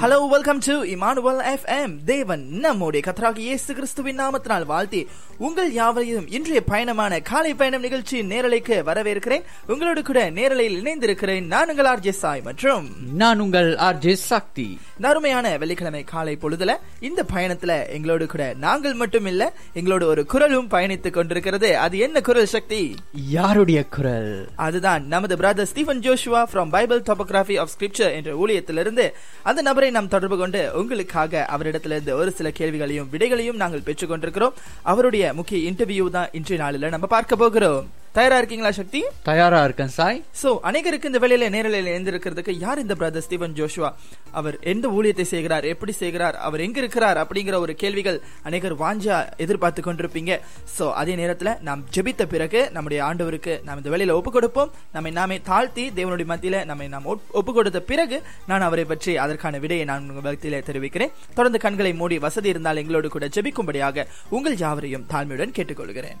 Hello welcome to Emmanuel FM தேவன் நம்முடைய கத்தராகி இயேசு கிறிஸ்துவின் நாமத்தினால் வாழ்த்தி உங்கள் யாவரையும் இன்றைய பயணமான காலை பயணம் நிகழ்ச்சி நேரலைக்கு வரவேற்கிறேன். உங்களோடு கூட நேரலையில் இணைந்திருக்கிறேன் நான் உங்கள் ஆர்ஜே சாய் மற்றும் நான் உங்கள் ஆர்ஜே சக்தி. நறுமையான வெள்ளிக்கிழமை காலை பொழுதுல இந்த பயணத்துல எங்களோடு கூட நாங்கள் மட்டும் இல்ல எங்களோட ஒரு குரலும் பயணித்துக் கொண்டிருக்கிறது. அது என்ன குரல் சக்தி? யாருடைய குரல்? அதுதான் நமது brother Stephen Joshua from Bible topography of scripture என்ற ஊழியத்திலிருந்து. அந்த நபரை நாம் தொடர்பு கொண்டு உங்களுக்காக அவரிடத்திலிருந்து ஒரு சில கேள்விகளையும் விடைகளையும் நாங்கள் பெற்றுக் கொண்டிருக்கிறோம் அவருடைய முக்கிய இன்டர்வியூ தான் இன்றைய நாளில் நம்ம பார்க்க போகிறோம். தயாரா இருக்கீங்களா சக்தி? தயாரா இருக்கேன் சாய். சோ அநேகருக்கு இந்த வேலையில நேரலையில எழுந்திருக்கிறதுக்கு யார் இந்த பிரதர் ஸ்டீவன் ஜோஷுவா அவர் எந்த ஊழியத்தை செய்கிறார் எப்படி செய்கிறார் அவர் எங்க இருக்கிறார் அப்படிங்கிற ஒரு கேள்விகள் அநேகர் வாஞ்சா எதிர்பார்த்து கொண்டிருப்பீங்க. சோ அதே நேரத்துல நாம் ஜெபித்த பிறகு நம்முடைய ஆண்டவருக்கு நாம் இந்த வேலையில ஒப்பு கொடுப்போம். நம்மை நாமே தாழ்த்தி தேவனுடைய மத்தியில நம்மை நாம் ஒப்பு கொடுத்த பிறகு நான் அவரை பற்றி அதற்கான விடையை நான் உங்கள் மத்தியில தெரிவிக்கிறேன். தொடர்ந்து கண்களை மூடி வசதி இருந்தால் எங்களோடு கூட ஜெபிக்கும்படியாக உங்கள் யாவரையும் தாழ்மையுடன் கேட்டுக்கொள்கிறேன்.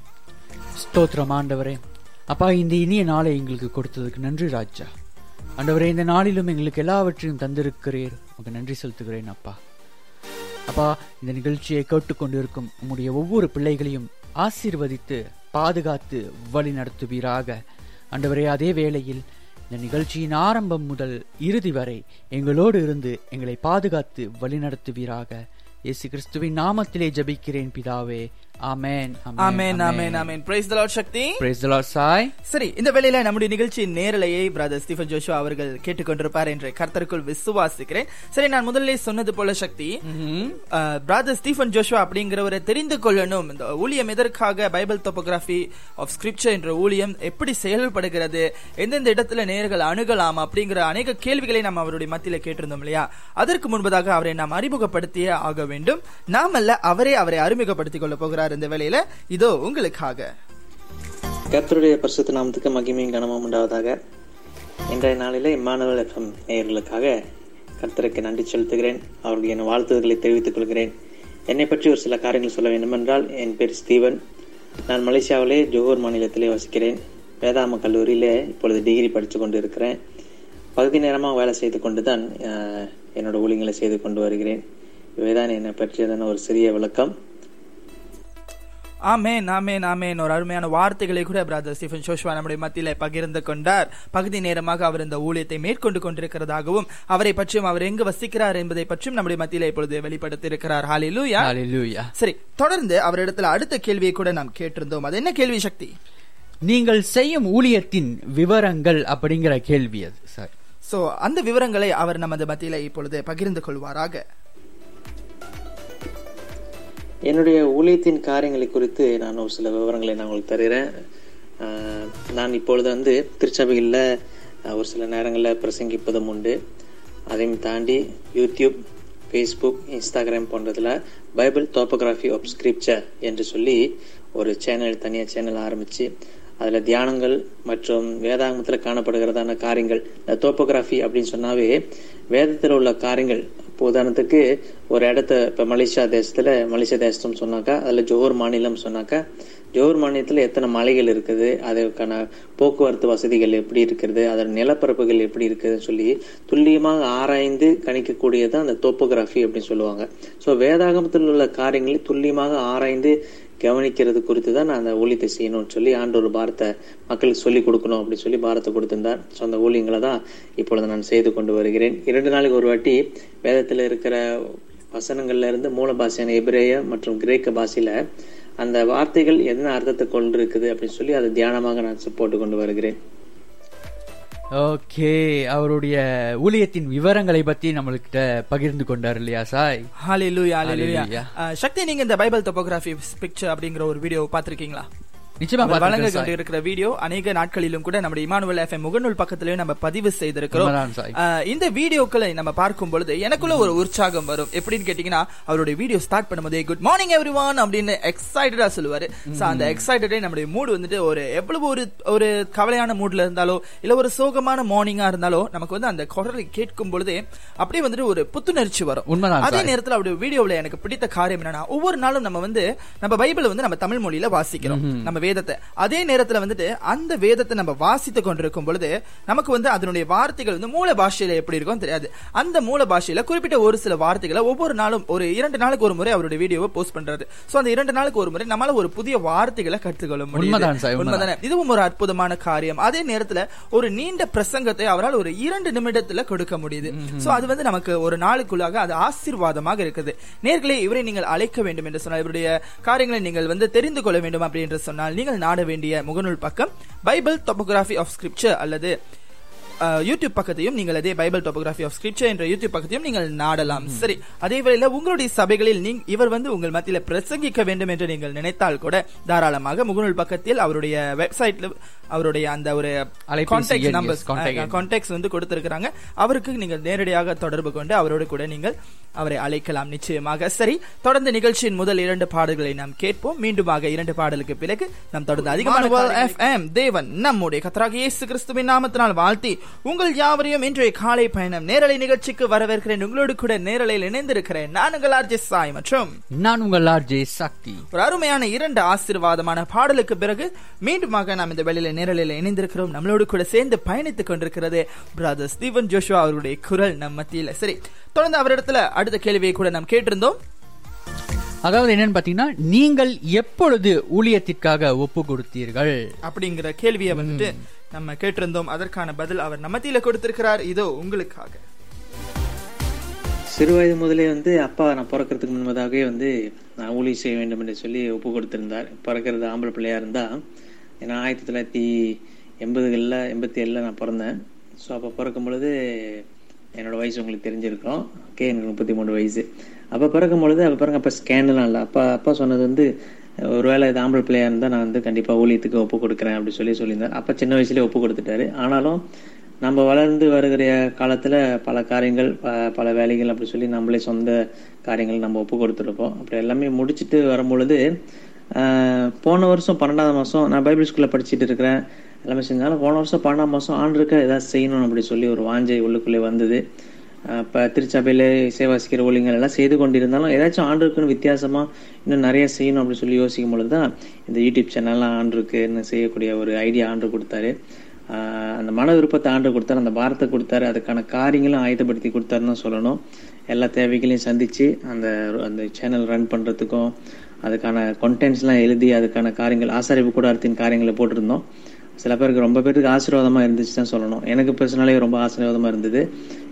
ஸ்தோத்திரம் ஆண்டவரே. அப்பா இந்த இனிய நாளை எங்களுக்கு கொடுத்ததுக்கு நன்றி ராஜா. ஆண்டவரே இந்த நாளிலும் எங்களுக்கு எல்லாவற்றையும் தந்திருக்கிறீர். உங்க நன்றி செலுத்துகிறேன் அப்பா. அப்பா இந்த நிகழ்ச்சியை கேட்டுக்கொண்டிருக்கும் உங்களுடைய ஒவ்வொரு பிள்ளைகளையும் ஆசீர்வதித்து பாதுகாத்து வழி நடத்துவீராக. ஆண்டவரே அதே வேளையில் இந்த நிகழ்ச்சியின் ஆரம்பம் முதல் இறுதி வரை எங்களோடு இருந்து எங்களை பாதுகாத்து வழி நடத்துவீராக. இயேசு கிறிஸ்துவின் நாமத்திலே ஜபிக்கிறேன் பிதாவே. Amen amen amen amen praise the lord Shakti praise the lord Sai சரி இந்த வேளையில நம்முடைய நிகழ்ச்சி நேரலையை பிரதர் ஸ்டீஃபன் ஜோஷுவா அவர்கள் கேட்டுக்கொண்டிருப்பார் என்று கர்த்தருக்குள் விசுவாசிக்கிறேன். சரி நான் முதல்ல சொன்னது போல சக்தி பிரதர் ஸ்டீஃபன் ஜோஷுவா அப்படிங்கிறவரை தெரிந்து கொள்ளணும். இந்த ஊழியம் எதற்காக பைபிள் டோபோகிராஃபி ஆஃப் ஸ்கிரிப்சர் என்ற ஊழியம் எப்படி செயல்படுகிறது எந்தெந்த இடத்துல நேர்கள் அணுகலாம் அப்படிங்கிற அநேக கேள்விகளை நாம் அவருடைய மத்தியில கேட்டிருந்தோம் இல்லையா? அதற்கு முன்பதாக அவரை நாம் அறிமுகப்படுத்தியே ஆக வேண்டும். நாம் அல்ல அவரே அவரை அறிமுகப்படுத்திக் கொள்ள போகிறார் இந்த வேலையில இதோ உங்களுக்காக. கத்தருடைய பரிசுத்த நாமத்துக்கு மகிமையும் கனமும் உண்டாவதாக. இன்றைய நாளில் இம்மானுவல் எஃப்எம் நேயர்களுக்காக கர்த்தருக்கு நன்றி செலுத்துகிறேன். அவர்களுக்கு என் வாழ்த்துதல்களை தெரிவித்துக் கொள்கிறேன். என்னை பற்றி ஒரு சில காரியங்கள் சொல்ல வேண்டுமென்றால் என் பேர் ஸ்டீவன். நான் மலேசியாவிலே ஜோஹர் மாநிலத்திலே வசிக்கிறேன். வேதாம கல்லூரியிலே இப்பொழுது டிகிரி படித்து கொண்டு இருக்கிறேன் பகுதி நேரமாக வேலை செய்து கொண்டு தான் என்னோட ஊழியங்களை செய்து கொண்டு வருகிறேன். இவைதான் என்னை பற்றியதான ஒரு சிறிய விளக்கம். ஆமேன் ஆமேன் ஆமேன். ஒரு அருமையான வார்த்தைகளை கூட பிரதர் ஸ்டீஃபன் ஜோஷ்வா நம்முடைய மத்தியில பகிர்ந்து கொண்டார். பகுதி நேரமாக அவர் இந்த ஊழியத்தை மேற்கொண்டு கொண்டிருக்கிறதாகவும் அவரை பற்றியும் அவர் எங்கு வசிக்கிறார் என்பதை பற்றியும் நம்முடைய மத்தியில இப்பொழுது வெளிப்படுத்தி இருக்கிறார் ஹாலிலூயா ஹalleluya சரி தொடர்ந்து அவரிடத்துல அடுத்த கேள்வியை கூட நாம் கேட்டிருந்தோம். அது என்ன கேள்வி சக்தி? நீங்கள் செய்யும் ஊழியத்தின் விவரங்கள் அப்படிங்கிற கேள்வி அது சார் சோ அந்த விவரங்களை அவர் நமது மத்தியில இப்பொழுது பகிர்ந்து கொள்வாராக. என்னுடைய ஊழியத்தின் காரியங்களை குறித்து நான் ஒரு சில விவரங்களை நான் உங்களுக்கு தருகிறேன். நான் இப்பொழுது வந்து திருச்சபைகளில் ஒரு சில நேரங்களில் பிரசங்கிப்பதும் உண்டு. அதையும் தாண்டி யூடியூப் ஃபேஸ்புக் இன்ஸ்டாகிராம் போன்றதில் பைபிள் டோப்போகிராஃபி ஆஃப் ஸ்கிரிப்சர் என்று சொல்லி ஒரு சேனல் தனியாக சேனல் ஆரம்பித்து அதில் தியானங்கள் மற்றும் வேதாங்கத்தில் காணப்படுகிறதான காரியங்கள் இந்த தோப்போகிராஃபி அப்படின்னு சொன்னாவே வேதத்தில் உள்ள காரியங்கள் இப்போ உதாரணத்துக்கு ஒரு இடத்த இப்போ மலேசியா தேசத்தில் மலேசியா தேசம் சொன்னாக்கா அதில் ஜோஹர் மாநிலம் சொன்னாக்கா ஜோஹர் மாநிலத்தில் எத்தனை மலைகள் இருக்குது அதற்கான போக்குவரத்து வசதிகள் எப்படி இருக்கிறது அதன் நிலப்பரப்புகள் எப்படி இருக்குதுன்னு சொல்லி துல்லியமாக ஆராய்ந்து கணிக்கக்கூடியது அந்த தோப்போகிராஃபி அப்படின்னு சொல்லுவாங்க. ஸோ வேதாகமத்தில் உள்ள காரியங்களை துல்லியமாக ஆராய்ந்து கவனிக்கிறது குறித்து தான் நான் அந்த ஊழியத்தை செய்யணும்னு சொல்லி ஆண்டு ஒரு பாரத்தை மக்களுக்கு சொல்லிக் கொடுக்கணும் அப்படின்னு சொல்லி பாரத்தை கொடுத்திருந்தார். ஸோ அந்த ஊழியங்களை தான் இப்பொழுது நான் செய்து கொண்டு வருகிறேன். இரண்டு நாளைக்கு ஒரு வாட்டி வேதத்தில் இருக்கிற வசனங்கள்ல இருந்து மூல பாஷையான எபிரேய மற்றும் கிரேக்க பாஷையில அந்த வார்த்தைகள் என்ன அர்த்தத்தை கொண்டிருக்குது அப்படின்னு சொல்லி அதை தியானமாக நான் போட்டு கொண்டு வருகிறேன். ஓகே அவருடைய ஊழியத்தின் விவரங்களை பத்தி நம்மள்கிட்ட பகிர்ந்து கொண்டார் இல்லையா சாய்? ஹalleluya Hallelujah. சக்தி நீங்க இந்த பைபிள் டோபோகிராஃபி பிக்சர் அப்படிங்கிற ஒரு வீடியோ பாத்திருக்கீங்களா நிச்சயமா வழங்க. கொண்டிருக்கிற வீடியோ அநேக நாட்களிலும் கூட நம்முடைய இமானுவல் எஃப்எம் முகநூல் பக்கத்திலேயும் நம்ம பதிவு செய்திருக்கிறோம். இந்த வீடியோக்களை நம்ம பார்க்கும் பொழுது எனக்குள்ள ஒரு உற்சாகம் வரும். எப்படின்னு கேட்டீங்கன்னா அவருடைய வீடியோ ஸ்டார்ட் பண்ணும்போதே குட் மார்னிங் எவ்ரி ஒன் அப்படின்னு எக்ஸைட்டடா சொல்லுவாரு. சோ அந்த எக்ஸைட்டடே நம்முடைய மூடு வந்துட்டு ஒரு எவ்வளவு ஒரு ஒரு கவலையான மூட்ல இருந்தாலோ இல்ல ஒரு சோகமான மார்னிங்கா இருந்தாலோ நமக்கு வந்து அந்த குரலை கேட்கும் பொழுதே அப்படியே வந்துட்டு ஒரு புத்துணர்ச்சி வரும். அதே. நேரத்துல அவருடைய வீடியோவில் எனக்கு பிடித்த காரியம் என்னன்னா ஒவ்வொரு நாளும் நம்ம வந்து நம்ம பைபிளை வந்து நம்ம தமிழ் மொழியில வாசிக்கிறோம். நம்ம வேதத்தை. அதே நேரத்துல வந்துட்டு அந்த வேதத்தை நம்ம வாசித்து கொண்டிருக்கும் பொழுது நமக்கு வந்து அதனுடைய வார்த்தைகள் வந்து மூல பாஷையில எப்படி இருக்கும் தெரியாது. அந்த மூல பாஷையில குறிப்பிட்ட ஒரு சில வார்த்தைகளை ஒவ்வொரு நாளும் ஒரு இரண்டு நாளுக்கு ஒரு முறை அவருடைய வீடியோவை போஸ்ட் பண்றாரு. சோ அந்த இரண்டு நாளுக்கு ஒரு முறை நம்மளால ஒரு புதிய வார்த்தைகளை கற்றுக்கொள்ள முடியும் உண்மைதான். உண்மைதானே. இதுவும் ஒரு அற்புதமான காரியம். அதே நேரத்துல ஒரு நீண்ட பிரசங்கத்தை அவரால் ஒரு இரண்டு நிமிடத்துல கொடுக்க முடியுது. சோ அது வந்து நமக்கு ஒரு நாளுக்குள்ளாக அது ஆசீர்வாதமாக இருக்குது. நேர்களே இவரை நீங்கள் அழைக்க வேண்டும் என்று சொன்னால் இவருடைய காரியங்களை நீங்கள் வந்து தெரிந்து கொள்ள வேண்டும் அப்படி என்று சொன்னால் நீங்கள் நாட வேண்டிய முகநூல் பக்கம் பைபிள் டொபோகிராஃபி ஆஃப் ஸ்கிரிப்சர் அல்லது யூடியூப் பக்கத்தையும் நீங்கள் அதே பைபிள் டோபோகிராஃபி ஆஃப் ஸ்கிரிப்சர் என்ற யூடியூப் பக்கத்தையும் நீங்கள் நாடலாம். சரி அதே வேளையில உங்களுடைய சபைகளில் நீங்க இவர் வந்து உங்கள் மத்தியில பிரசங்கிக்க வேண்டும் என்று நீங்கள் நினைத்தால் கூட தாராளமாக முகநூல் பக்கத்தில் அவருடைய வெப்சைட்ல அவருடைய அந்த ஒரு கான்டாக்ட் நம்பர்ஸ். கான்டாக்ட்ஸ் வந்து கொடுத்திருக்கிறாங்க. அவருக்கு நீங்கள் நேரடியாக தொடர்பு கொண்டு அவரோடு கூட நீங்கள் அவரை அழைக்கலாம் நிச்சயமாக. சரி தொடர்ந்து நிகழ்ச்சியின் முதல் இரண்டு பாடல்களை நாம் கேட்போம். மீண்டுமாக இரண்டு பாடலுக்கு பிறகு நாம் தொடர்ந்து அதிகமான தேவன் நம்முடைய கத்தராக இயேசு கிறிஸ்துவின் நாமத்தினால் வாழ்த்தி உங்கள் யாவரையும் இன்றைய காலை பயணம் நேரலை நிகழ்ச்சிக்கு வரவேற்கிறேன். உங்களோடு கூட நேரலையில் இணைந்திருக்கிறேன். நான் உங்கள் ஆர்ஜி சாய் மற்றும் நான் உங்கள் ஆர்ஜே சக்தி. ஒரு அருமையான இரண்டு ஆசீர்வாதமான பாடலுக்கு பிறகு மீண்டுமாக நாம் இந்த வேளையில நேரலையில இணைந்திருக்கிறோம். நம்மளோடு கூட சேர்ந்து பயணித்துக் கொண்டிருக்கிறது பிரதர் ஸ்டீவன் ஜோஷுவா அவருடைய குரல் நம் மத்தியில. சரி தொடர்ந்து அவரிடத்துல அடுத்த கேள்வியை கூட நாம் கேட்டிருந்தோம். அதாவது என்னன்னு பாத்தீங்கன்னா நீங்கள் எப்பொழுது ஊழியத்திற்காக ஒப்பு கொடுத்தீர்கள் அப்படிங்கிற கேள்வியை வந்துட்டு நம்ம கேட்டிருந்தோம் அதற்கான பதில் அவர் நமத்தியில கொடுத்திருக்கிறார். இதோ உங்களுக்காக. சிறு வயது முதலே வந்து அப்பா நான் பிறக்கிறதுக்கு முன்பதாகவே வந்து நான் ஊழி செய்ய வேண்டும் என்று சொல்லி ஒப்பு கொடுத்திருந்தார். பிறக்கிறது ஆம்பளை பிள்ளையா இருந்தா ஏன்னா ஆயிரத்தி தொள்ளாயிரத்தி எண்பதுகளில் எண்பத்தி ஏழில் நான் பிறந்தேன். ஸோ அப்போ பிறக்கும் பொழுது என்னோட வயசு உங்களுக்கு தெரிஞ்சிருக்கோம். ஓகே எனக்கு முப்பத்தி மூணு வயசு. அப்போ பிறக்கும் பொழுது அப்போ பிறகு அப்போ ஸ்கேன்லாம் இல்லை. அப்பா அப்பா சொன்னது வந்து ஒருவேளை இது ஆம்பளை பிள்ளையாக இருந்தால் நான் வந்து கண்டிப்பாக ஊழியத்துக்கு ஒப்பு கொடுக்குறேன் அப்படி சொல்லி சொல்லியிருந்தார். அப்போ சின்ன வயசுலேயே ஒப்பு கொடுத்துட்டாரு. ஆனாலும் நம்ம வளர்ந்து வருகிற காலத்தில் பல காரியங்கள் ப- பல வேலைகள் அப்படி சொல்லி நம்மளே சொந்த காரியங்கள் நம்ம ஒப்பு கொடுத்துருப்போம் அப்படி எல்லாமே முடிச்சுட்டு வரும்பொழுது போன வருஷம் பன்னெண்டாவது மாதம் நான் பைபிள் ஸ்கூலில் படிச்சுட்டு இருக்கிறேன். எல்லாமே செஞ்சாலும் போன வருஷம் பன்னெண்டாம் மாதம் ஆண்டு இருக்க ஏதாவது செய்யணும் அப்படி சொல்லி ஒரு வாஞ்சை உள்ளுக்குள்ளே வந்தது. இப்போ திருச்சபையில் இசை வாசிக்கிற ஒளிங்கள் எல்லாம் செய்து கொண்டிருந்தாலும் ஏதாச்சும் ஆண்டுக்குன்னு வித்தியாசமாக இன்னும் நிறைய செய்யணும் அப்படின்னு சொல்லி யோசிக்கும் பொழுது தான் இந்த யூடியூப் சேனல்லாம் ஆண்டுக்குன்னு செய்யக்கூடிய ஒரு ஐடியா ஆண்டு கொடுத்தாரு. அந்த மன விருப்பத்தை ஆண்டு கொடுத்தாரு அந்த பாரத்தை கொடுத்தாரு அதுக்கான காரியங்களும் ஆயுதப்படுத்தி கொடுத்தாருன்னு தான் சொல்லணும். எல்லா தேவைகளையும் சந்தித்து அந்த அந்த சேனல் ரன் பண்ணுறதுக்கும் அதுக்கான கண்டென்ட்ஸ்லாம் எழுதி அதுக்கான காரியங்கள் ஆசாரிப்பு கூடாரத்தின் காரியங்களை போட்டிருந்தோம். சில பேருக்கு ரொம்ப பேருக்கு ஆசீர்வாதமாக இருந்துச்சு தான் சொல்லணும். எனக்கு பர்சனலாகவே ரொம்ப ஆசீர்வாதமாக இருந்தது.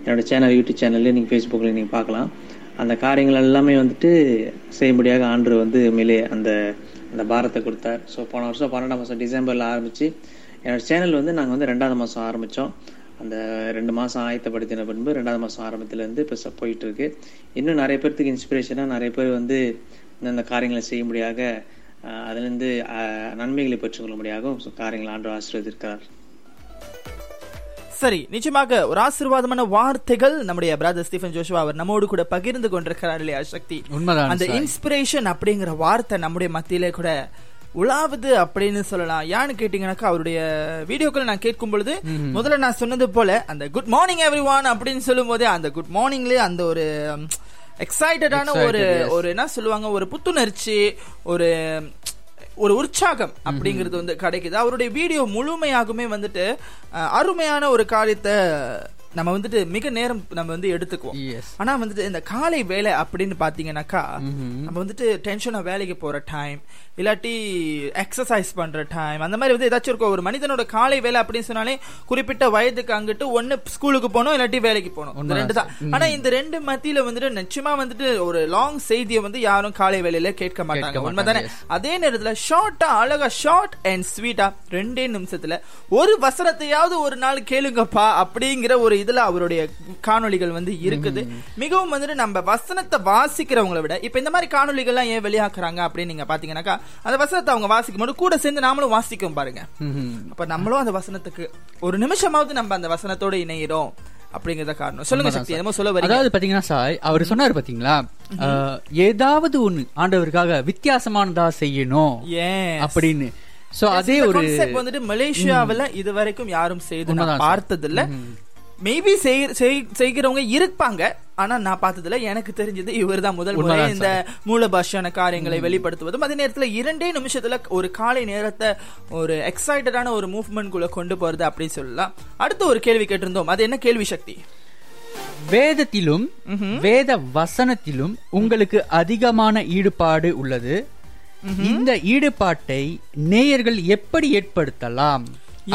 என்னோடய சேனல் யூடியூப் சேனல்ல நீங்கள் ஃபேஸ்புக்கில் நீங்கள் பார்க்கலாம். அந்த காரியங்கள் எல்லாமே வந்துட்டு செய்யும்படியாக ஆண்டு வந்து மேலே அந்த அந்த பாரத்தை கொடுத்தார். ஸோ போன வருஷம் பன்னெண்டாம் மாதம் டிசம்பரில் ஆரம்பித்து என்னோடய சேனல் வந்து நாங்கள் வந்து ரெண்டாவது மாதம் ஆரம்பித்தோம் அந்த ரெண்டு மாதம் ஆயத்தப்படுத்தின பின்பு ரெண்டாவது மாதம் ஆரம்பத்துலேருந்து இப்போ ச- இன்னும் நிறைய பேர்த்துக்கு இன்ஸ்பிரேஷனாக நிறைய பேர் வந்து இந்த காரியங்களை செய்யும்படியாக அதிலிருந்து நன்மைகளை பெற்றுக்கொள்ளும்படியாகவும் so காரியங்களை ஆண்டு ஆசீர்வதிருக்கிறார் சரி நிச்சயமாக ஒரு ஆசீர்வாதமான வார்த்தைகள் நம்முடைய பிரதர் ஸ்டீஃபன் ஜோஷுவா அவர் நம்மோடு கூட பகிர்ந்து கொண்டிருக்கிறார் இல்லையா சக்தி? உண்மைதான் அந்த. இன்ஸ்பிரேஷன் அப்படிங்கிற வார்த்தை நம்முடைய மத்தியிலே கூட உலாவுது அப்படின்னு சொல்லலாம். ஏன்னு கேட்டீங்கன்னாக்கா அவருடைய வீடியோக்கள் நான் கேட்கும் பொழுது முதல்ல நான் சொன்னது போல அந்த குட் மார்னிங் எவ்ரி சொல்லும் சொல்லும் போதே அந்த குட் மார்னிங்லயே அந்த ஒரு எக்ஸைட்டடான ஒரு. ஒரு என்ன சொல்லுவாங்க ஒரு புத்துணர்ச்சி ஒரு ஒரு உற்சாகம் அப்படிங்கிறது வந்து கிடைக்குது அவருடைய வீடியோ முழுமையாகுமே வந்துட்டு அருமையான ஒரு காரியத்தை நம்ம வந்துட்டு மிக நேரம் நம்ம வந்து எடுத்துக்குவோம். ஆனா வந்துட்டு இந்த காலை வேலை அப்படின்னு பாத்தீங்கன்னாக்கா நம்ம வந்துட்டு டென்ஷனா வேலைக்கு போற டைம் இல்லாட்டி எக்ஸசைஸ் பண்ற டைம் அந்த மாதிரி வந்து ஏதாச்சும் இருக்கும் ஒரு மனிதனோட காலை வேலை அப்படின்னு சொன்னாலே குறிப்பிட்ட வயதுக்கு அங்கிட்டு ஒண்ணு ஸ்கூலுக்கு போகணும் இல்லாட்டி வேலைக்கு போகணும். இந்த ரெண்டு தான் ஆனா இந்த ரெண்டு மத்தியில வந்துட்டு நிச்சயமா வந்துட்டு ஒரு லாங் செய்தியை வந்து யாரும் காலை வேலையில கேட்க மாட்டாங்க. உண்மைதானே. அதே நேரத்துல ஷார்ட்டா அழகா ஷார்ட் அண்ட் ஸ்வீட்டா ரெண்டே நிமிஷத்துல ஒரு வசனத்தையாவது ஒரு நாள் கேளுங்கப்பா அப்படிங்கிற ஒரு இதுல அவருடைய காணொளிகள் வந்து இருக்குது. மிகவும் வந்துட்டு நம்ம வசனத்தை வாசிக்கிறவங்களை விட இப்ப இந்த மாதிரி காணொளிகள்லாம் ஏன் வெளியாக்குறாங்க அப்படின்னு நீங்க பாத்தீங்கன்னாக்கா அந்த வசனத்தை அவங்க வாசிக்கும் போது கூட சேர்ந்து நாமளும் வாசிக்கும் பாருங்க. அப்ப நம்மளும் அந்த வசனத்துக்கு ஒரு நிமிஷமாவது நம்ம அந்த வசனத்தோட இணையிறோம் அப்படிங்கறத காரணம். சொல்லுங்க சக்தி என்னமோ சொல்ல வரீங்க. அதாவது பாத்தீங்கன்னா சார் அவர் சொன்னாரு பாத்தீங்களா? ஏதாவது ஒண்ணு ஆண்டவருக்காக வித்தியாசமானதா செய்யணும் ஏன் அப்படின்னு. சோ அதே ஒரு வந்துட்டு மலேசியாவுல இது வரைக்கும் யாரும் செய்து. பார்த்தது இல்ல மேபி செய்கிறவங்க இருப்பாங்க. ஆனா நான் பார்த்ததுல எனக்கு தெரிஞ்சது இவர்தான் முதல் முறை இந்த மூல பாஷையான காரியங்களை வெளிப்படுத்துவதும். அதே நேரத்துல இரண்டே நிமிஷத்துல ஒரு காலை நேரத்தை ஒரு எக்ஸைட்டடான ஒரு மூவ்மெண்ட் குள்ள கொண்டு போறது அப்படின்னு சொல்லலாம். அடுத்த ஒரு கேள்வி கேட்டிருந்தோம். அது என்ன கேள்வி சக்தி? வேதத்திலும் வேத வசனத்திலும் உங்களுக்கு அதிகமான ஈடுபாடு உள்ளது. இந்த ஈடுபாட்டை நேயர்கள் எப்படி ஏற்படுத்தலாம்?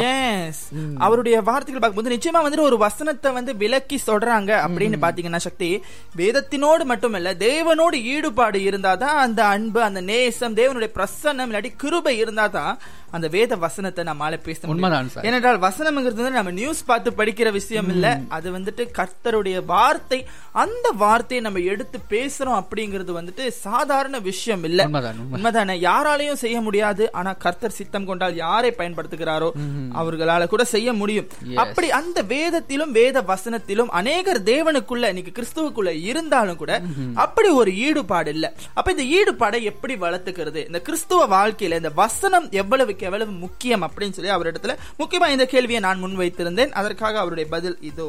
எஸ் அவருடைய வார்த்தைகள் பார்க்கும்போது நிச்சயமா வந்துட்டு ஒரு வசனத்தை வந்து விலக்கி சொல்றாங்க அப்படின்னு பாத்தீங்கன்னா சக்தி வேதத்தினோடு மட்டுமல்ல தேவனோடு ஈடுபாடு இருந்தாதான் அந்த அன்பு அந்த நேசம் தேவனுடைய பிரசன்னம் இல்லாட்டி கிருபை இருந்தாதான் அந்த வேத வசனத்தை நம்மால பேச முடியும். உண்மைதான். ஏனென்றால் வசனம்ங்கிறது நம்ம நியூஸ் பார்த்து படிக்கிற விஷயம் இல்ல. அது வந்துட்டு கர்த்தருடைய வார்த்தை அந்த வார்த்தையை நம்ம எடுத்து பேசுறோம் அப்படிங்கிறது வந்துட்டு சாதாரண விஷயம் இல்ல. உண்மைதான், உண்மை. உண்மைதானே? யாராலையும் செய்ய முடியாது. ஆனா கர்த்தர் சித்தம் கொண்டால் யாரை பயன்படுத்துகிறாரோ? அவர்களால கூட செய்ய முடியும். அப்படி அந்த வேதத்திலும் வேத வசனத்திலும் அநேகர் தேவனுக்குள்ள இன்னைக்கு கிறிஸ்துவுக்குள்ள இருந்தாலும் கூட அப்படி ஒரு ஈடுபாடு இல்ல. அப்ப இந்த ஈடுபாடை எப்படி வளர்த்துக்கிறது? இந்த கிறிஸ்துவ வாழ்க்கையில இந்த வசனம் எவ்வளவுக்கு எவ்வளவு முக்கியம் அப்படின்னு சொல்லி அவரிடத்துல முக்கியமா இந்த கேள்வியை நான் முன்வைத்திருந்தேன். அதற்காக அவருடைய பதில் இதோ.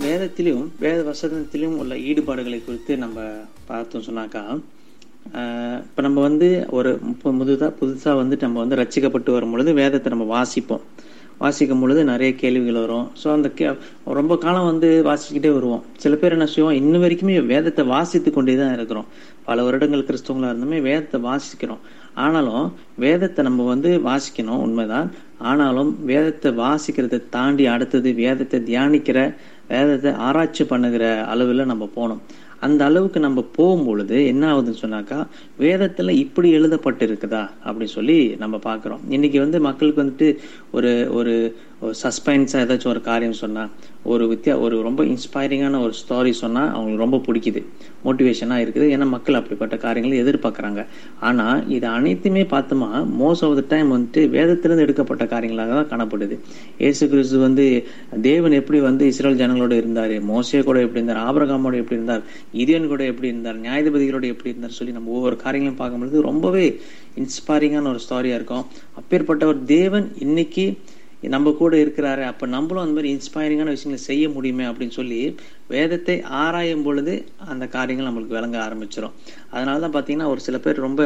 வேதத்திலும் வேத வசனத்திலும் உள்ள ஈடுபாடுகளை குறித்து நம்ம பார்த்தோம் சொன்னாக்கா இப்போ நம்ம வந்து ஒரு புதுதாக புதுசாக வந்து நம்ம வந்து ரட்சிக்கப்பட்டு வரும் பொழுது வேதத்தை நம்ம வாசிப்போம். வாசிக்கும் பொழுது நிறைய கேள்விகள் வரும். ஸோ அந்த கே ரொம்ப காலம் வந்து வாசிக்கிட்டே வருவோம். சில பேர் என்ன செய்வோம்? இன்ன வரைக்குமே வேதத்தை வாசித்து கொண்டே தான் இருக்கிறோம். பல வருடங்கள் கிறிஸ்தவங்களா இருந்துமே வேதத்தை வாசிக்கிறோம். ஆனாலும் வேதத்தை நம்ம வந்து வாசிக்கணும் உண்மைதான். ஆனாலும் வேதத்தை வாசிக்கிறதை தாண்டி அடுத்தது வேதத்தை தியானிக்கிற வேதத்தை ஆராய்ச்சி பண்ணுகிற அளவில் நம்ம போகணும். அந்த அளவுக்கு நம்ம போகும்பொழுது என்ன ஆகுதுன்னு சொன்னாக்கா வேதத்துல இப்படி எழுதப்பட்டிருக்குதா? அப்படின்னு சொல்லி நம்ம பார்க்குறோம். இன்னைக்கு வந்து மக்களுக்கு வந்துட்டு ஒரு ஒரு சஸ்பென்ஸாக ஏதாச்சும் ஒரு காரியம் சொன்னால் ஒரு வித்தியா ஒரு ரொம்ப இன்ஸ்பைரிங்கான ஒரு ஸ்டோரி சொன்னால் அவங்களுக்கு ரொம்ப பிடிக்குது. மோட்டிவேஷனாக இருக்குது. ஏன்னா மக்கள் அப்படிப்பட்ட காரியங்களை எதிர்பார்க்குறாங்க. ஆனால் இது அனைத்துமே பார்த்தோமா மோஸ்ட் ஆஃப் த டைம் வந்துட்டு வேதத்திலிருந்து எடுக்கப்பட்ட காரியங்களாக தான் காணப்படுது. இயேசு கிறிஸ்து வந்து தேவன் எப்படி வந்து இஸ்ரேல் ஜனங்களோட இருந்தார் மோசே கூட எப்படி இருந்தார் ஆபரகாமோட எப்படி இருந்தார் இதியன் கூட எப்படி இருந்தார் நியாயதிபதிகளோட எப்படி இருந்தார் சொல்லி நம்ம ஒவ்வொரு காரியங்களையும் பார்க்கும்பொழுது ரொம்பவே இன்ஸ்பைரிங்கான ஒரு ஸ்டோரியாக இருக்கும். அப்பேற்பட்ட ஒரு தேவன் இன்னைக்கு நம்ம கூட இருக்கிறாரு அப்போ நம்மளும் அந்த மாதிரி இன்ஸ்பைரிங்கான விஷயங்களை செய்ய முடியுமே அப்படின்னு சொல்லி வேதத்தை ஆராயும் பொழுது அந்த காரியங்கள் நம்மளுக்கு விளங்க ஆரம்பிச்சிடும் அதனால தான் பார்த்தீங்கன்னா ஒரு சில பேர் ரொம்ப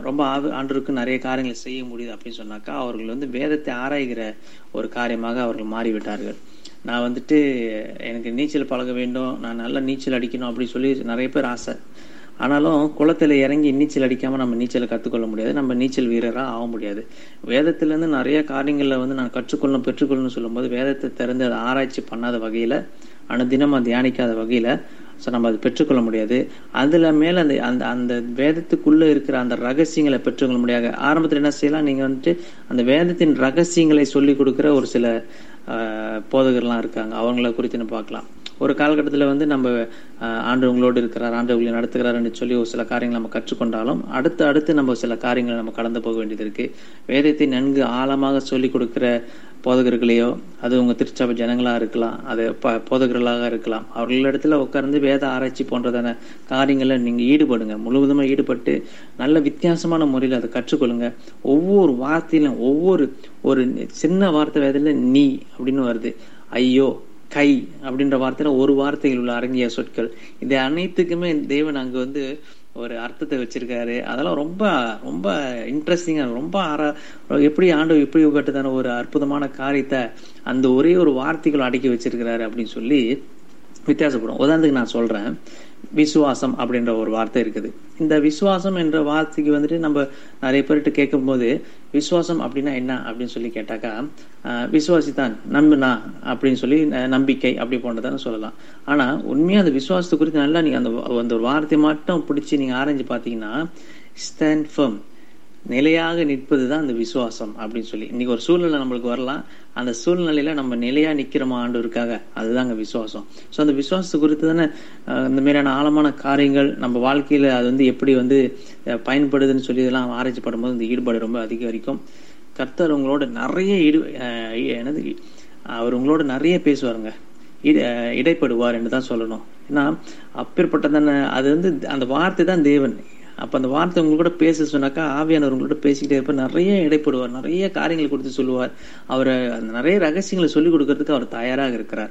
ரொம்ப ஆவு- ஆண்டவருக்கு நிறைய காரியங்களை செய்ய முடியுது அப்படின்னு சொன்னாக்கா அவர்கள் வந்து வேதத்தை ஆராய்கிற ஒரு காரியமாக அவர்கள் மாறிவிட்டார்கள். நான் வந்துட்டு எனக்கு நீச்சல் பழக வேண்டும் நான் நல்லா நீச்சல் அடிக்கணும் அப்படின்னு சொல்லி நிறைய பேர் ஆசை. ஆனாலும் குளத்துல இறங்கி நீச்சல் அடிக்காமல் நம்ம நீச்சலை கற்றுக்கொள்ள முடியாது. நம்ம நீச்சல் வீரராக ஆக முடியாது. வேதத்திலேருந்து நிறைய காரியங்களில் வந்து நான் கற்றுக்கொள்ளணும் பெற்றுக்கொள்ளணும்னு சொல்லும்போது வேதத்தை திறந்து அதை ஆராய்ச்சி பண்ணாத வகையில அனுதினம் அதை தியானிக்காத வகையில ஸோ நம்ம அதை பெற்றுக்கொள்ள முடியாது. அதில் மேலே அந்த அந்த அந்த வேதத்துக்குள்ளே இருக்கிற அந்த ரகசியங்களை பெற்றுக்கொள்ள முடியாது. ஆரம்பத்தில் என்ன செய்யலாம்? நீங்கள் வந்துட்டு அந்த வேதத்தின் ரகசியங்களை சொல்லி கொடுக்குற ஒரு சில போதகர்லாம் இருக்காங்க. அவங்கள குறித்து நம்ம பார்க்கலாம்? ஒரு காலகட்டத்தில் வந்து நம்ம ஆஹ், ஆண்டு உங்களோடு இருக்கிறார் ஆண்டு உங்களை நடத்துகிறாருன்னு சொல்லி ஒரு சில காரியங்கள் நம்ம கற்றுக்கொண்டாலும் அடுத்து அடுத்து நம்ம சில காரியங்களை நம்ம கடந்து போக வேண்டியது இருக்கு. வேதத்தை நன்கு ஆழமாக சொல்லிக் கொடுக்கிற போதகர்களையோ அது உங்கள் திருச்சபை ஜனங்களாக இருக்கலாம் அது ப- போதகர்களாக இருக்கலாம். அவர்களிடத்துல உட்கார்ந்து வேத ஆராய்ச்சி போன்றதான காரியங்களை நீங்கள் ஈடுபடுங்க. முழுவதுமாக ஈடுபட்டு நல்ல வித்தியாசமான முறையில் அதை கற்றுக்கொள்ளுங்க. ஒவ்வொரு வார்த்தையிலும் ஒவ்வொரு ஒரு சின்ன வார்த்தை வேதத்துல நீ அப்படின்னு வருது. ஐயோ கை அப்படின்ற வார்த்தையில ஒரு வார்த்தையில் உள்ள அடங்கிய சொற்கள். இது அனைத்துக்குமே தேவன் அங்க வந்து ஒரு அர்த்தத்தை வச்சிருக்காரு. அதெல்லாம் ரொம்ப ரொம்ப இன்ட்ரெஸ்டிங்காக ரொம்ப ஆரா எப்படி ஆண்டு எப்படி கட்டுதான ஒரு அற்புதமான காரியத்தை அந்த ஒரே ஒரு வார்த்தைகள் அடக்கி வச்சிருக்கிறாரு அப்படின்னு சொல்லி வித்தியாசப்படும். உதாரணத்துக்கு நான் சொல்கிறேன் விசுவாசம் அப்படின்ற ஒரு வார்த்தை இருக்குது. இந்த விசுவாசம் என்ற வார்த்தைக்கு வந்துட்டு நம்ம நிறைய பேர்கிட்ட கேட்கும்போது விசுவாசம் அப்படின்னா என்ன அப்படின்னு சொல்லி கேட்டாக்கா விசுவாசித்தான் நம்புனா அப்படின்னு சொல்லி நம்பிக்கை அப்படி போன்றதான்னு சொல்லலாம். ஆனால் உண்மையாக அந்த விசுவாசத்தை குறித்து நல்லா நீங்கள் அந்த அந்த ஒரு வார்த்தையை மட்டும் பிடிச்சி நீங்கள் ஆராய்ஞ்சு பார்த்தீங்கன்னா ஸ்டாண்ட் ஃபர்ம் நிலையாக நிற்பது தான் அந்த விசுவாசம் அப்படின்னு சொல்லி. இன்னைக்கு ஒரு சூழ்நிலை நம்மளுக்கு வரலாம். அந்த சூழ்நிலையில நம்ம நிலையா நிக்கிறோமா ஆண்டவருக்காக அதுதாங்க விசுவாசம். ஸோ அந்த விசுவாசத்தை குறித்து தானே இந்த மாதிரியான ஆழமான காரியங்கள் நம்ம வாழ்க்கையில அது வந்து எப்படி வந்து பயன்படுதுன்னு சொல்லி இதெல்லாம் ஆராய்ச்சி படும்போது இந்த ஈடுபாடு ரொம்ப அதிகரிக்கும். கர்த்தர் உங்களோட நிறைய ஈடு அஹ், என்னது? அவர் உங்களோட நிறைய பேசுவாருங்க. அஹ், இடைப்படுவார் என்று தான் சொல்லணும். ஏன்னா அப்பேற்பட்டதான அது வந்து அந்த வார்த்தை தான் தேவன். அப்போ அந்த வார்த்தை உங்க பேச சொன்னாக்கா ஆவியானவர் உங்களோட பேசிக்கிட்டே இருப்பார். நிறைய இடைப்படுவார். நிறைய காரியங்களை கொடுத்து சொல்லுவார். அவரை அந்த நிறைய ரகசியங்களை சொல்லிக் கொடுக்கறதுக்கு அவர் தயாராக இருக்கிறார்.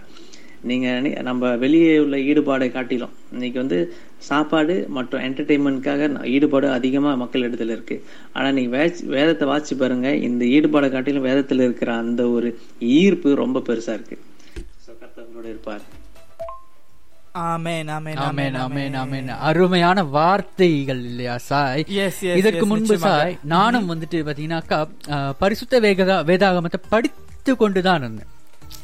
நீங்க நம்ம வெளியே உள்ள ஈடுபாடை காட்டிலும் இன்னைக்கு வந்து சாப்பாடு மற்றும் என்டர்டெயின்மெண்ட்காக ஈடுபாடு அதிகமாக மக்கள் இடத்துல இருக்கு. ஆனால் நீங்கள் வே- வேதத்தை வாசிச்சு பாருங்க. இந்த ஈடுபாடை காட்டிலும் வேதத்தில் இருக்கிற அந்த ஒரு ஈர்ப்பு ரொம்ப பெருசா இருக்குது ஸோ கர்த்தர் இருப்பார். அருமையான வார்த்தைகள் இல்லையா சாய்? இதற்கு yes, முன்பு. சாய் நானும் வந்துட்டு பாத்தீங்கன்னாக்கா பரிசுத்த வேகதா வேதாகமத்தை படித்து கொண்டுதான் இருந்தேன்.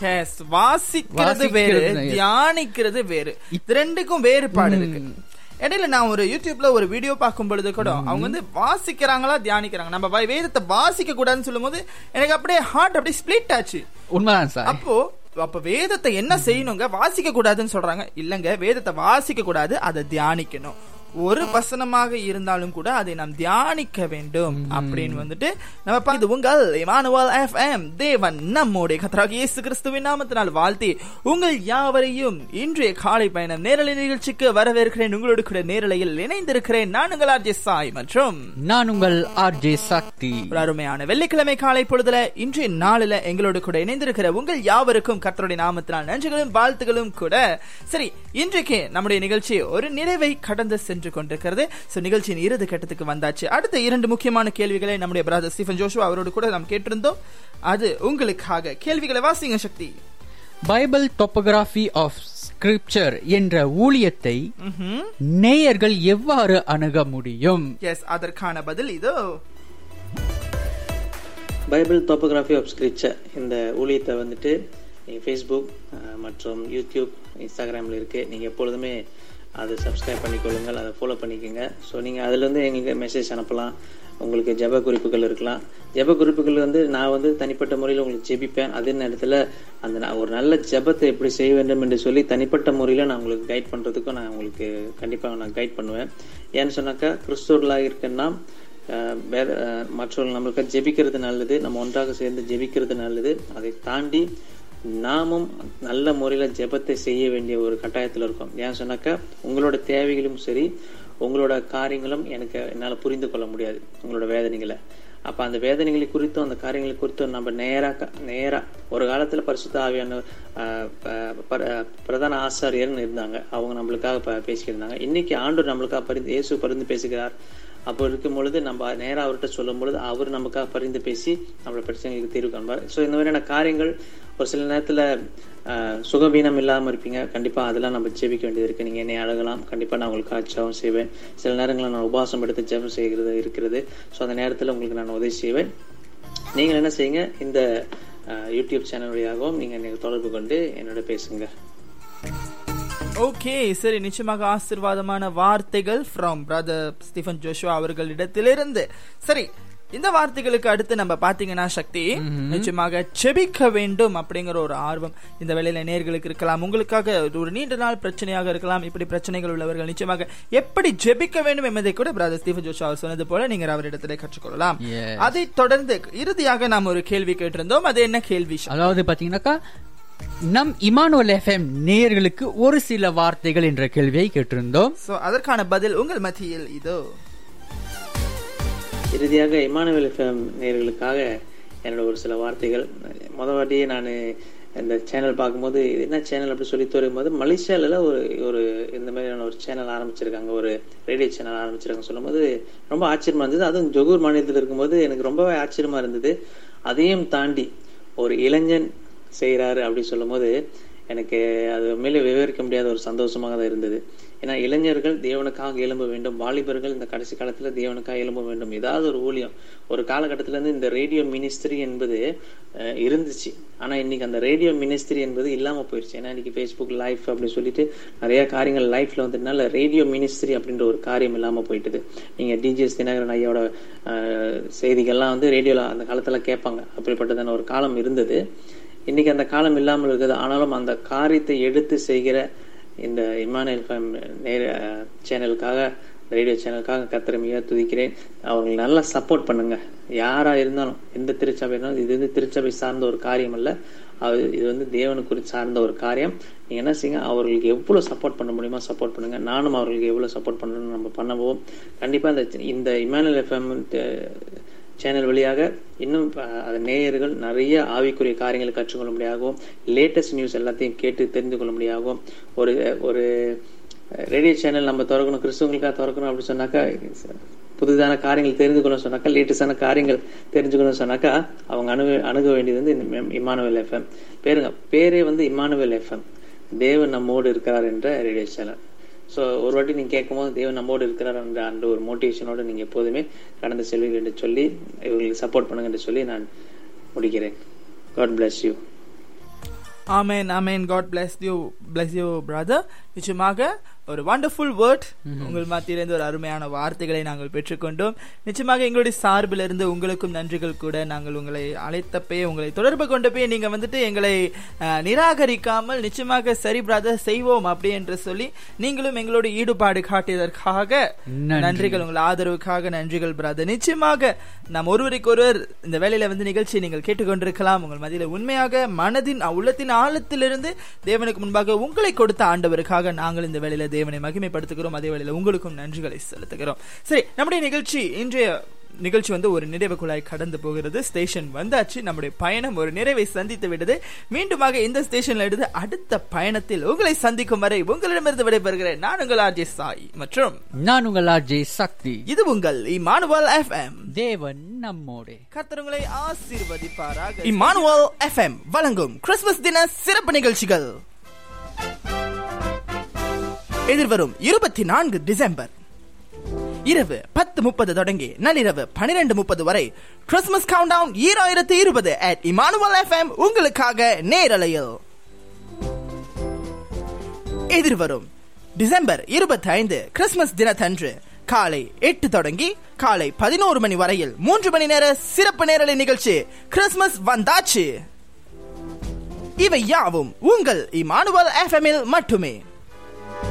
Yes, வாசிக்கிறது வேறு. தியானிக்கிறது வேறு. இது ரெண்டுக்கும் வேறுபாடு இருக்கு. இடையில நான் ஒரு யூடியூப்ல ஒரு வீடியோ பார்க்கும் பொழுது கூட அவங்க வந்து வாசிக்கிறாங்களா தியானிக்கிறாங்க. நம்ம வேதத்தை வாசிக்க கூடாதுன்னு சொல்லும்போது எனக்கு அப்படியே ஹார்ட் அப்படியே ஸ்பிளிட் ஆச்சு. உண்மைதான் சாய். அப்போ அப்ப வேதத்தை என்ன செய்யணுங்க? வாசிக்க கூடாதுன்னு சொல்றாங்க. இல்லங்க வேதத்தை வாசிக்க கூடாது அதை தியானிக்கணும். ஒரு வசனமாக இருந்தாலும் கூட அதை நாம் தியானிக்க வேண்டும். அப்படின்னு வந்துட்டு நம்ம இது உங்கள் இமானுவல் எஃப்எம் தேவன் நம்முடைய கத்தராக இயேசு கிறிஸ்துவின் நாமத்தினால் வாழ்த்தி உங்கள் யாவரையும் இன்றைய காலை பயணம் நேரலை நிகழ்ச்சிக்கு வரவேற்கிறேன். உங்களோடு கூட நேரலையில் இணைந்திருக்கிறேன். நான் உங்கள் ஆர்ஜே சாய் மற்றும் நான் உங்கள் ஆர்ஜே சக்தி. அருமையான வெள்ளிக்கிழமை காலை பொழுதுல இன்றைய நாளில எங்களோடு கூட இணைந்திருக்கிற உங்கள் யாவருக்கும் கர்த்தருடைய நாமத்தினால் நன்றிகளும் வாழ்த்துகளும் கூட. சரி இன்றைக்கு நம்முடைய நிகழ்ச்சி ஒரு நிறைவை கடந்து சென்று கொண்டிருக்கிறது. சோ நிகழ்ச்சியின் இறுதி கட்டத்துக்கு வந்தாச்சு. அடுத்த இரண்டு முக்கியமான கேள்விகளை நம்முடைய பிரதர் ஸ்டீஃபன் ஜோஷுவா அவரோடு கூட நாம் கேட்டிருந்தோம். அது உங்களுக்காக. கேள்விகளை வாசிங்க Shakti. Bible topography of scripture என்ற ஊழியத்தை. நேயர்கள் எவ்வாறு அணுக முடியும்? எஸ் அதற்கான பதில் இதோ. பைபிள் டோப்போகிராஃபி ஆஃப் ஸ்கிரிப்சர் இந்த ஊழியத்தை வந்துட்டு ஃபேஸ்புக் மற்றும் யூடியூப் இன்ஸ்டாகிராமில் இருக்குது நீங்கள் எப்பொழுதுமே அதை சப்ஸ்கிரைப் பண்ணிக்கொள்ளுங்கள். அதை ஃபாலோ பண்ணிக்கோங்க. ஸோ நீங்கள் அதுலேருந்து எங்களுக்கு மெசேஜ் அனுப்பலாம். உங்களுக்கு ஜெப குறிப்புகள் இருக்கலாம். ஜெப குறிப்புகள் வந்து நான் வந்து தனிப்பட்ட முறையில் உங்களுக்கு ஜெபிப்பேன். அதே நேரத்தில் அந்த நான் ஒரு நல்ல ஜெபத்தை எப்படி செய்ய வேண்டும் என்று சொல்லி தனிப்பட்ட முறையில் நான் உங்களுக்கு கைட் பண்ணுறதுக்கும் நான் உங்களுக்கு கண்டிப்பாக நான் கைட் பண்ணுவேன். ஏன்னு சொன்னாக்கா கிறிஸ்தவர்களாக இருக்கேன்னா வேற மற்றவர்கள் நம்மளுக்கு ஜெபிக்கிறது நல்லது. நம்ம ஒன்றாக சேர்ந்து ஜெபிக்கிறது நல்லது. அதை தாண்டி நாமும் நல்ல முறையில் ஜெபத்தை செய்ய வேண்டிய ஒரு கட்டாயத்தில் இருக்கோம். ஏன் சொன்னாக்கா உங்களோட தேவைகளும் சரி உங்களோட காரியங்களும் எனக்கு என்னால் புரிந்து கொள்ள முடியாது உங்களோட வேதனைகளை. அப்போ அந்த வேதனைகளை குறித்தும் அந்த காரியங்களை குறித்தும் நம்ம நேராக நேராக ஒரு காலத்தில் பரிசுத்த ஆவியான அஹ், ப- பிரதான ஆசாரியர்னு இருந்தாங்க. அவங்க நம்மளுக்காக ப- பேசிக்கிட்டு இருந்தாங்க. இன்னைக்கு ஆண்டு நம்மளுக்காக பரிந்து இயேசு பரிந்து பேசுகிறார். அப்போ இருக்கும் பொழுது நம்ம நேராக அவர்கிட்ட சொல்லும் பொழுது அவர் நமக்காக பரிந்து பேசி நம்மளோட பிரச்சனைகளுக்கு தீர்வு காண்பார். ஸோ இந்த மாதிரியான காரியங்கள் ஒரு சில நேரத்தில் சுகவீனம் இல்லாமல் இருப்பீங்க. கண்டிப்பாக அதெல்லாம் நம்ம ஜெபிக்க வேண்டியது இருக்குது நீங்கள் என்னை அழகலாம். கண்டிப்பாக நான் உங்களுக்கு ஆட்சியாகவும் செய்வேன். சில நேரங்களில் நான் உபாசம் எடுத்து ஜெபம் செய்கிறது இருக்கிறது. ஸோ அந்த நேரத்தில் உங்களுக்கு நான் உதவி செய்வேன். நீங்கள் என்ன செய்யுங்க? இந்த யூடியூப் சேனல் வழியாகவும் நீங்கள் என்னை தொடர்பு கொண்டு என்னோட பேசுங்க. ஓகே சரி நிச்சயமாக ஆசீர்வாதமான வார்த்தைகள் ஃப்ரம் பிரதர் ஸ்டீஃபன் ஜோஷுவா அவர்களிடத்திலிருந்து. சரி இந்த வார்த்தைகளுக்கு அடுத்து நம்ம பாத்தீங்கன்னா சக்தி நிச்சயமாக செபிக்க வேண்டும் அப்படிங்கிற ஒரு ஆர்வம் இந்த வேளையில நேர்களுக்கு இருக்கலாம். உங்களுக்காக ஒரு நீண்ட நாள் பிரச்சனையாக இருக்கலாம். இப்படி பிரச்சனைகள் உள்ளவர்கள் நிச்சயமாக எப்படி ஜெபிக்க வேண்டும் என்பதை கூட பிரதர் ஸ்டீஃபன் அவர் சொன்னது போல நீங்கள் அவரிடத்திலே கற்றுக்கொள்ளலாம். அதை தொடர்ந்து இறுதியாக நாம் ஒரு கேள்வி கேட்டிருந்தோம். அது என்ன கேள்வி? அதாவது பாத்தீங்கன்னாக்கா நம் இமானுவல் எஃப்எம் நேயர்களுக்கு ஒரு சில வார்த்தைகள் என்ற கேள்வியை கேட்டிருந்தோம். சோ அதற்கான பதில் உங்கள் மத்தியில் இதோ. இறுதியாக இமானுவேல் எஃப்எம் நேயர்களுக்காக என்னோட ஒரு சில வார்த்தைகள். முத வாட்டியே நான் இந்த சேனல் பார்க்கும்போது இது என்ன சேனல் அப்படி சொல்லி வரும்போது மலேசியால ஒரு ஒரு இந்த மாதிரியான ஒரு சேனல் ஆரம்பிச்சிருக்காங்க. ஒரு ரேடியோ சேனல் ஆரம்பிச்சிருக்காங்க சொல்லும்போது ரொம்ப ஆச்சரியமா இருந்தது. அதுவும் ஜொகூர் மாநிலத்தில் இருக்கும்போது எனக்கு ரொம்பவே ஆச்சரியமா இருந்தது. அதையும் தாண்டி ஒரு இளைஞன் செய்கிறாரு அப்படின்னு சொல்லும்போது எனக்கு அது உண்மையிலே விவரிக்க முடியாத ஒரு சந்தோஷமாக தான் இருந்தது. ஏன்னா இளைஞர்கள் தேவனுக்காக எழும்ப வேண்டும். வாலிபர்கள் இந்த கடைசி காலத்தில் தேவனுக்காக எழும்ப வேண்டும். ஏதாவது ஒரு ஊழியம். ஒரு காலகட்டத்திலேருந்து இந்த ரேடியோ மினிஸ்திரி என்பது இருந்துச்சு. ஆனால் இன்னைக்கு அந்த ரேடியோ மினிஸ்திரி என்பது இல்லாமல் போயிடுச்சு ஏன்னா இன்னைக்கு ஃபேஸ்புக் லைஃப் அப்படின்னு சொல்லிட்டு நிறைய காரியங்கள் லைஃப்பில் வந்ததுனால ரேடியோ மினிஸ்திரி அப்படின்ற ஒரு காரியம் இல்லாமல் போயிட்டுது. நீங்கள் டிஜிஎஸ் தினகரன் ஐயோட செய்திகள்லாம் வந்து ரேடியோவில் அந்த காலத்தில் கேட்பாங்க. அப்படிப்பட்டதான ஒரு காலம் இருந்தது. இன்றைக்கி அந்த காலம் இல்லாமல் இருக்குது. ஆனாலும் அந்த காரியத்தை எடுத்து செய்கிற இந்த இமானுவேல் ஃபேம் நேர சேனலுக்காக ரேடியோ சேனலுக்காக கத்திரமையாக துதிக்கிறேன். அவங்களுக்கு நல்லா சப்போர்ட் பண்ணுங்கள் யாராக இருந்தாலும் எந்த திருச்சபை இருந்தாலும் இது வந்து திருச்சபை சார்ந்த ஒரு காரியம் அல்ல. அது இது வந்து தேவனுக்கு சார்ந்த ஒரு காரியம். நீங்கள் என்ன செய்யுங்க? அவர்களுக்கு எவ்வளோ சப்போர்ட் பண்ண முடியுமோ சப்போர்ட் பண்ணுங்க. நானும் அவர்களுக்கு எவ்வளோ சப்போர்ட் பண்ணணும்னு நம்ம பண்ணுவோம் கண்டிப்பாக இந்த இந்த இமானுவேல் எஃப்எம் சேனல் வழியாக இன்னும் அது நேயர்கள் நிறைய ஆவிக்குரிய காரியங்களை கற்றுக்கொள்ள முடியாகவும் லேட்டஸ்ட் நியூஸ் எல்லாத்தையும் கேட்டு தெரிந்து கொள்ள முடியாகும் ஒரு ஒரு ரேடியோ சேனல் நம்ம திறக்கணும் கிறிஸ்துவங்களுக்காக திறக்கணும் அப்படின்னு சொன்னாக்கா புதுதான காரியங்கள் தெரிந்து கொள்ள சொன்னாக்கா லேட்டஸ்டான காரியங்கள் தெரிஞ்சுக்கணும்னு சொன்னாக்கா அவங்க அணுக அணுக வேண்டியது வந்து இந்த இமானுவேல் எஃப்எம். பேருங்க பேரே வந்து இமானுவேல் எஃப்எம். தேவன் நம்மோடு இருக்கிறார் என்ற ரேடியோ சேனல் ஸோ ஒரு வாட்டி நீங்கள் கேட்கும்போது தேவன் நம்மோடு இருக்கிறார் என்ற அந்த ஒரு மோட்டிவேஷனோட நீங்கள் எப்போதுமே கடந்து செல்வீர்கள் என்று சொல்லி இவர்களுக்கு சப்போர்ட் பண்ணுங்க என்று சொல்லி நான் முடிக்கிறேன். God bless you amen amen God bless you bless you brother நிச்சயமாக ஒரு வண்டர்ஃபுல் வேர்ட் உங்கள் மத்தியிலிருந்து ஒரு அருமையான வார்த்தைகளை நாங்கள் பெற்றுக்கொண்டோம். நிச்சயமாக எங்களுடைய சார்பில் இருந்து உங்களுக்கும் நன்றிகள் கூட. நாங்கள் உங்களை அழைத்தப்பே உங்களை தொடர்பு கொண்டு போய் நீங்க வந்துட்டு எங்களை நிராகரிக்காமல் நிச்சயமாக சரி பிரதர் செய்வோம் அப்படி என்று சொல்லி நீங்களும் எங்களோட ஈடுபாடு காட்டியதற்காக நன்றி. நன்றிகள் உங்கள் ஆதரவுக்காக நன்றிகள் பிரதர் நிச்சயமாக நாம் ஒருவருக்கொருவர் இந்த வேலையில வந்து நிகழ்ச்சியை நீங்கள் கேட்டுக்கொண்டிருக்கலாம். உங்கள் மத்தியில உண்மையாக மனதின் உள்ளத்தின் ஆழத்திலிருந்து தேவனுக்கு முன்பாக உங்களை கொடுத்த ஆண்டவருக்காக நாங்கள் இந்த வேலையில தேவனை மகிமைப்படுத்துகிறோம். அதே வேளையில உங்களுக்கும் நன்றிகளை செலுத்துகிறோம். சரி நம்முடைய நிகழ்ச்சி இன்றைய நிகழ்ச்சி வந்து ஒரு நிறைவுக்குள்ளாய் கடந்து போகிறது. ஸ்டேஷன் வந்தாச்சு. நம்முடைய பயணம் ஒரு நிறைவை சந்தித்து விட்டது மீண்டுமாக இந்த ஸ்டேஷன்ல இருந்து அடுத்த பயணத்தில் உங்களை சந்திக்கும் வரை உங்களிடமிருந்து விடைபெறுகிறேன். நான் உங்கள் ஆர்ஜே சாய் மற்றும் நான் உங்கள் ஆர்ஜே சக்தி. இது உங்கள் இமானுவல் எஃப்எம் தேவன் நம்மோடே. கர்த்தர் உங்களை ஆசீர்வதிப்பாராக. இமானுவல் எஃப்எம் வழங்கும் கிறிஸ்துமஸ் தின சிறப்பு நிகழ்ச்சிகள். எதிர்வரும் இருபத்தி நான்கு டிசம்பர். இரவு பத்து முப்பது தொடங்கி நள்ளிரவு பனிரெண்டு முப்பது வரை கிறிஸ்துமஸ் கவுண்ட் டவுன் ஈராயிரத்து இருபது அட் இமானுவல் எஃப்எம் உங்களுக்காக நேரலையில். எதிர்வரும் டிசம்பர் இருபத்தி ஐந்து கிறிஸ்துமஸ் தினத்தன்று காலை எட்டு தொடங்கி காலை பதினோரு மணி வரையில் மூன்று மணி நேர சிறப்பு நேரலை நிகழ்ச்சி கிறிஸ்துமஸ் வந்தாச்சு. இவை யாவும் உங்கள் இமானுவல் எஃப்எம்மில் மட்டுமே.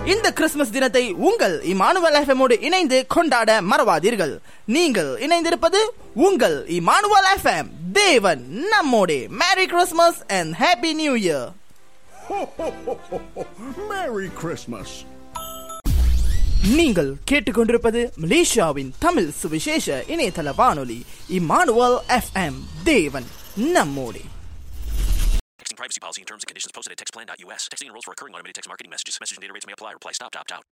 இந்த கிறிஸ்துமஸ் தினத்தை உங்கள் இமானுவல் எஃப்எம்மோடு இணைந்து கொண்டாட மறவாதீர்கள். நீங்கள் இணைந்திருப்பது உங்கள் இமானுவல் எஃப்எம் தேவன் நம்மோடே. Merry Christmas and happy new year Merry Christmas. நீங்கள் கேட்டுக்கொண்டிருப்பது மலேசியாவின் தமிழ் சுவிசேஷ இணையதள வானொலி இமானுவல் எஃப்எம் தேவன் நம்மோடே. Privacy policy and terms and conditions posted at textplan.us. Texting enrolls for recurring automated text marketing messages. Message and data rates may apply. Reply stop to opt out.